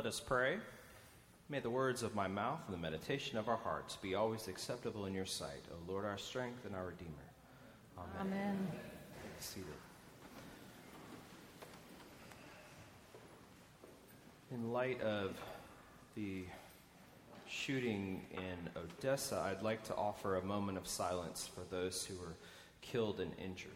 Let us pray. May the words of my mouth and the meditation of our hearts be always acceptable in your sight, O Lord, our strength and our Redeemer. Amen. Amen. Seated. In light of the shooting in Odessa, I'd like to offer a moment of silence for those who were killed and injured.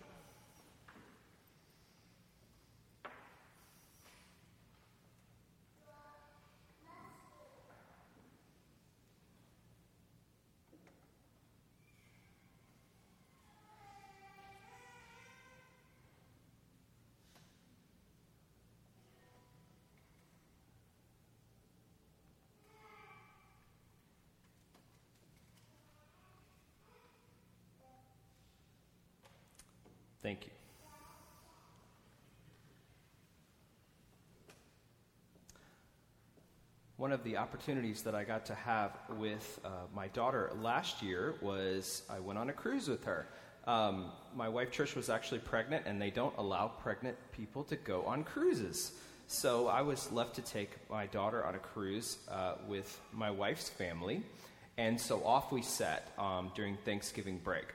Thank you. One of the opportunities that I got to have with uh, my daughter last year was I went on a cruise with her. Um, my wife Trish was actually pregnant, and they don't allow pregnant people to go on cruises. So I was left to take my daughter on a cruise uh, with my wife's family, and so off we set um, during Thanksgiving break.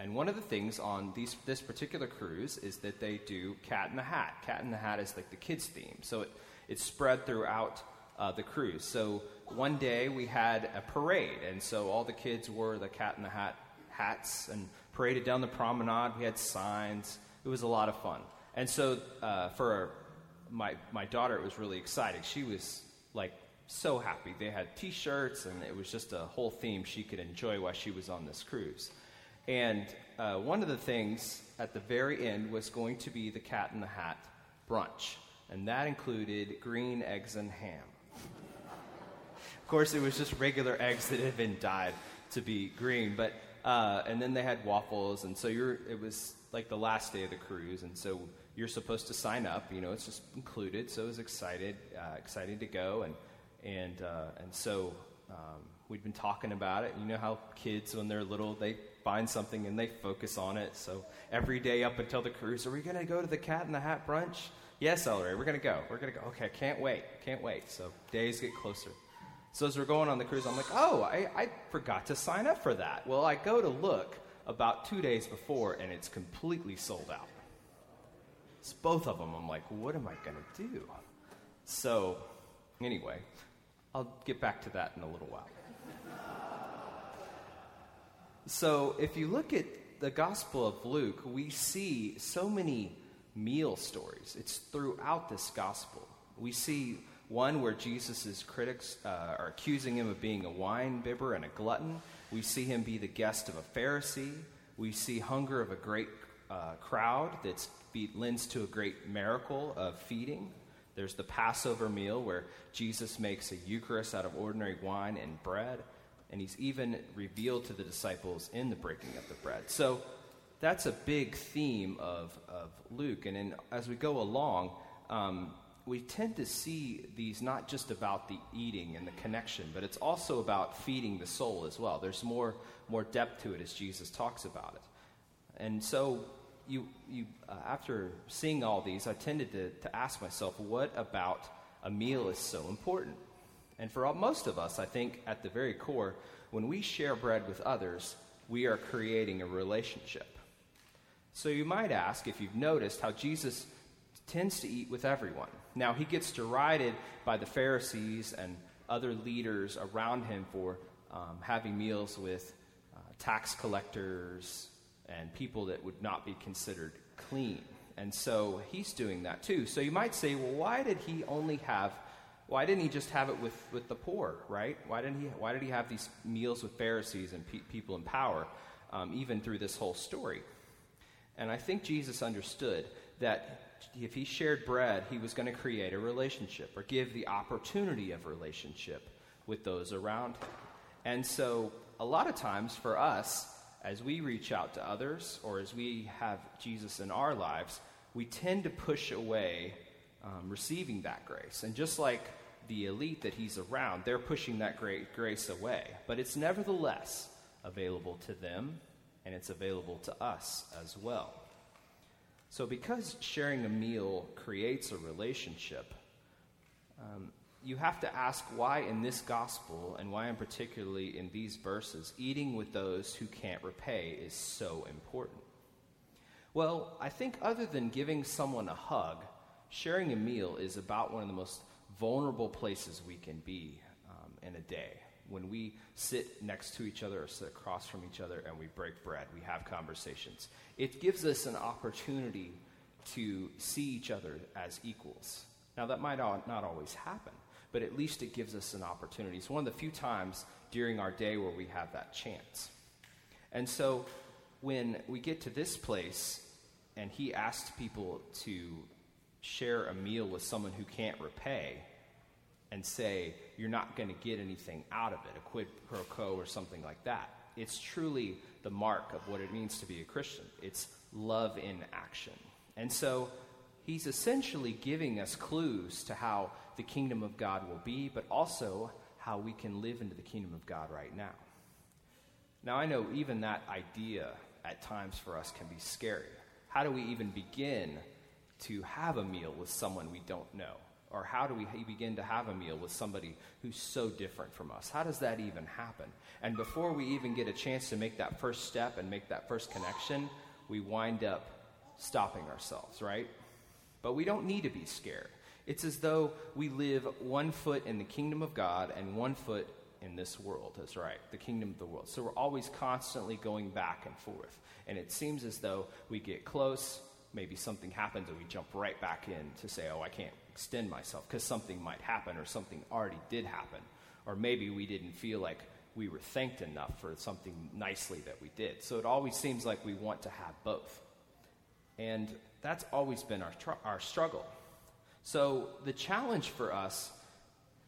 And one of the things on these, this particular cruise is that they do Cat in the Hat. Cat in the Hat is like the kids' theme. So it, it's spread throughout uh, the cruise. So one day we had a parade, and so all the kids wore the Cat in the Hat hats and paraded down the promenade. We had signs. It was a lot of fun. And so uh, for my, my daughter, it was really exciting. She was like so happy. They had t shirts, and it was just a whole theme she could enjoy while she was on this cruise. And uh, one of the things at the very end was going to be the Cat in the Hat brunch, and that included green eggs and ham. of course, it was just regular eggs that had been dyed to be green, but uh, and then they had waffles, and so you're it was like the last day of the cruise, and so you're supposed to sign up. You know, it's just included, so I was excited, uh, excited to go, and and uh, and so. Um, we'd been talking about it. You know how kids, when they're little, they find something and they focus on it. So every day up until the cruise, are we going to go to the Cat in the Hat brunch? Yes, Ellery, we're going to go. We're going to go. Okay, can't wait. Can't wait. So days get closer. So as we're going on the cruise, I'm like, oh, I, I forgot to sign up for that. Well, I go to look about two days before, and it's completely sold out. It's both of them. I'm like, what am I going to do? So, anyway, I'll get back to that in a little while. So, if you look at the Gospel of Luke, we see so many meal stories. It's throughout this Gospel. We see one where Jesus' critics uh, are accusing him of being a wine bibber and a glutton. We see him be the guest of a Pharisee. We see hunger of a great uh, crowd that lends to a great miracle of feeding. There's the Passover meal where Jesus makes a Eucharist out of ordinary wine and bread and he's even revealed to the disciples in the breaking of the bread. So that's a big theme of, of Luke. And in, as we go along, um, we tend to see these not just about the eating and the connection, but it's also about feeding the soul as well. There's more, more depth to it as Jesus talks about it. And so, you, you, uh, after seeing all these, I tended to, to ask myself, what about a meal is so important? And for most of us, I think at the very core, when we share bread with others, we are creating a relationship. So you might ask if you've noticed how Jesus tends to eat with everyone. Now, he gets derided by the Pharisees and other leaders around him for um, having meals with uh, tax collectors and people that would not be considered clean. And so he's doing that too. So you might say, well, why did he only have why didn't he just have it with, with the poor, right? Why, didn't he, why did he have these meals with Pharisees and pe- people in power, um, even through this whole story? And I think Jesus understood that if he shared bread, he was going to create a relationship or give the opportunity of relationship with those around him. And so, a lot of times for us, as we reach out to others or as we have Jesus in our lives, we tend to push away um, receiving that grace. And just like the elite that he's around, they're pushing that great grace away. But it's nevertheless available to them, and it's available to us as well. So, because sharing a meal creates a relationship, um, you have to ask why in this gospel, and why in particularly in these verses, eating with those who can't repay is so important. Well, I think other than giving someone a hug, sharing a meal is about one of the most vulnerable places we can be um, in a day. When we sit next to each other or sit across from each other and we break bread, we have conversations. It gives us an opportunity to see each other as equals. Now, that might not always happen, but at least it gives us an opportunity. It's one of the few times during our day where we have that chance. And so, when we get to this place and he asked people to share a meal with someone who can't repay and say, you're not going to get anything out of it, a quid pro quo or something like that. It's truly the mark of what it means to be a Christian. It's love in action. And so he's essentially giving us clues to how the kingdom of God will be, but also how we can live into the kingdom of God right now. Now, I know even that idea at times for us can be scary. How do we even begin to have a meal with someone we don't know? Or how do we begin to have a meal with somebody who's so different from us? How does that even happen? And before we even get a chance to make that first step and make that first connection, we wind up stopping ourselves, right? But we don't need to be scared. It's as though we live one foot in the kingdom of God and one foot in this world. That's right, the kingdom of the world. So we're always constantly going back and forth. And it seems as though we get close, maybe something happens, and we jump right back in to say, oh, I can't extend myself because something might happen or something already did happen. Or maybe we didn't feel like we were thanked enough for something nicely that we did. So it always seems like we want to have both. And that's always been our, tr- our struggle. So the challenge for us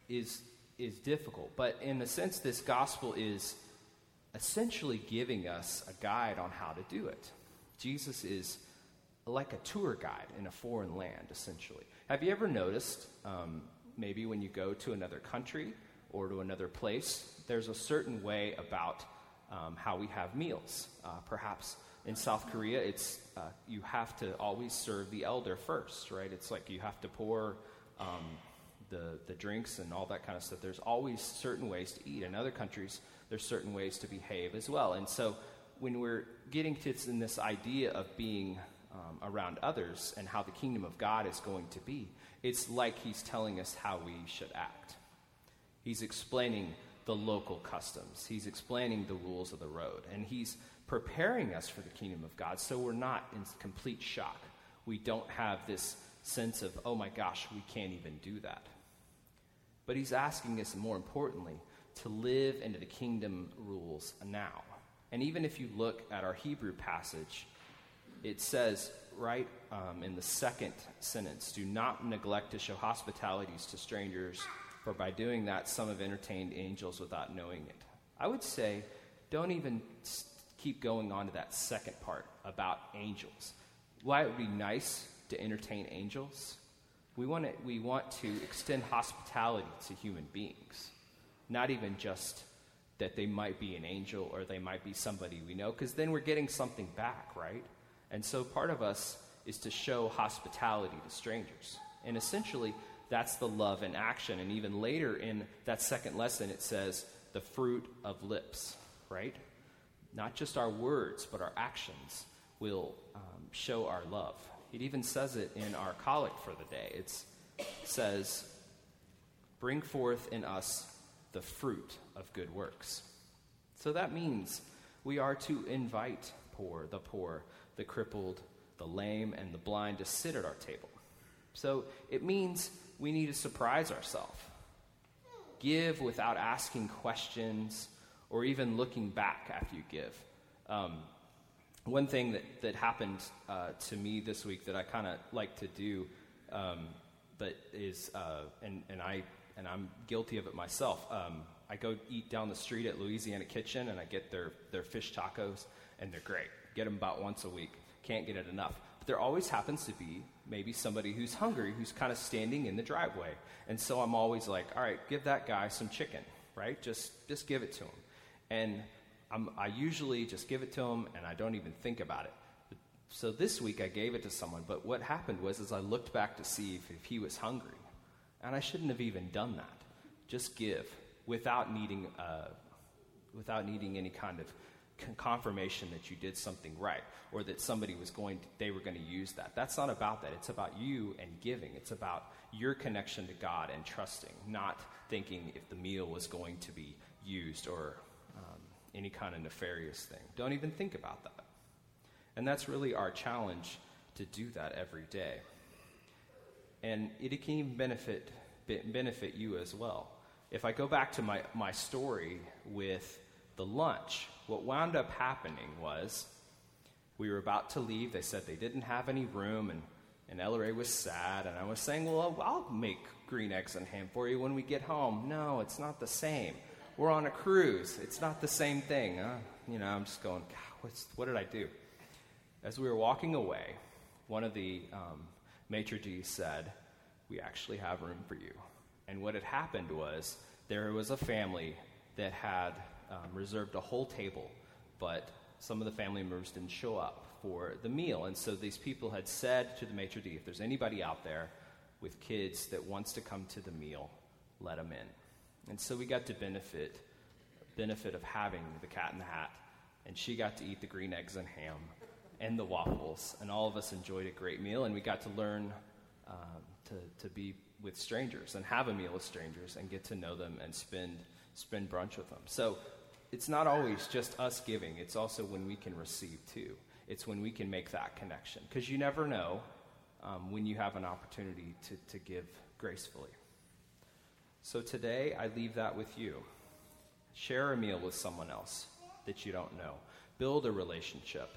is, is difficult, but in a sense, this gospel is essentially giving us a guide on how to do it. Jesus is like a tour guide in a foreign land, essentially. Have you ever noticed, um, maybe when you go to another country or to another place, there's a certain way about um, how we have meals? Uh, perhaps in South Korea, it's uh, you have to always serve the elder first, right? It's like you have to pour um, the the drinks and all that kind of stuff. There's always certain ways to eat. In other countries, there's certain ways to behave as well. And so, when we're getting to in this idea of being um, around others and how the kingdom of God is going to be, it's like He's telling us how we should act. He's explaining the local customs. He's explaining the rules of the road, and he's preparing us for the kingdom of God so we're not in complete shock. We don't have this sense of, oh my gosh, we can't even do that. But he's asking us, more importantly, to live into the kingdom rules now. And even if you look at our Hebrew passage, it says right um, in the second sentence do not neglect to show hospitalities to strangers, for by doing that, some have entertained angels without knowing it. I would say, don't even keep going on to that second part about angels. Why it would be nice to entertain angels? We want to, we want to extend hospitality to human beings, not even just that they might be an angel or they might be somebody we know, because then we're getting something back, right? And so part of us is to show hospitality to strangers. And essentially, that's the love in action. And even later in that second lesson, it says the fruit of lips, right? Not just our words, but our actions will um, show our love. It even says it in our collect for the day. It's, it says, Bring forth in us the fruit of good works. So that means we are to invite poor, the poor, the crippled, the lame, and the blind to sit at our table. So it means we need to surprise ourselves. Give without asking questions or even looking back after you give. Um, one thing that, that happened uh, to me this week that I kind of like to do, um, but is, uh, and, and, I, and I'm guilty of it myself. Um, I go eat down the street at Louisiana Kitchen and I get their, their fish tacos, and they're great. Get them about once a week. Can't get it enough. But there always happens to be maybe somebody who's hungry who's kind of standing in the driveway. And so I'm always like, all right, give that guy some chicken, right? Just, just give it to him. And I'm, i usually just give it to them and I don't even think about it. So this week I gave it to someone, but what happened was as I looked back to see if, if he was hungry, And I shouldn't have even done that. Just give without needing, uh, without needing any kind of confirmation that you did something right or that somebody was going to, they were going to use that. That's not about that. It's about you and giving. It's about your connection to God and trusting, not thinking if the meal was going to be used or um, any kind of nefarious thing. Don't even think about that. And that's really our challenge to do that every day. And it can even benefit, benefit you as well. If I go back to my, my story with the lunch, what wound up happening was we were about to leave. They said they didn't have any room, and, and Ella was sad. And I was saying, Well, I'll make green eggs and ham for you when we get home. No, it's not the same. We're on a cruise. It's not the same thing. Huh? You know, I'm just going, what did I do? As we were walking away, one of the um, maitre d's said, We actually have room for you. And what had happened was there was a family that had um, reserved a whole table, but some of the family members didn't show up for the meal. And so these people had said to the maitre d', if there's anybody out there with kids that wants to come to the meal, let them in. And so we got to benefit benefit of having the cat in the hat, and she got to eat the green eggs and ham and the waffles, and all of us enjoyed a great meal, and we got to learn um, to, to be with strangers and have a meal with strangers and get to know them and spend spend brunch with them. So it's not always just us giving, it's also when we can receive too. It's when we can make that connection. Because you never know um, when you have an opportunity to, to give gracefully. So today, I leave that with you. Share a meal with someone else that you don't know, build a relationship,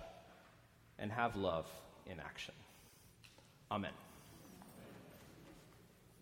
and have love in action. Amen.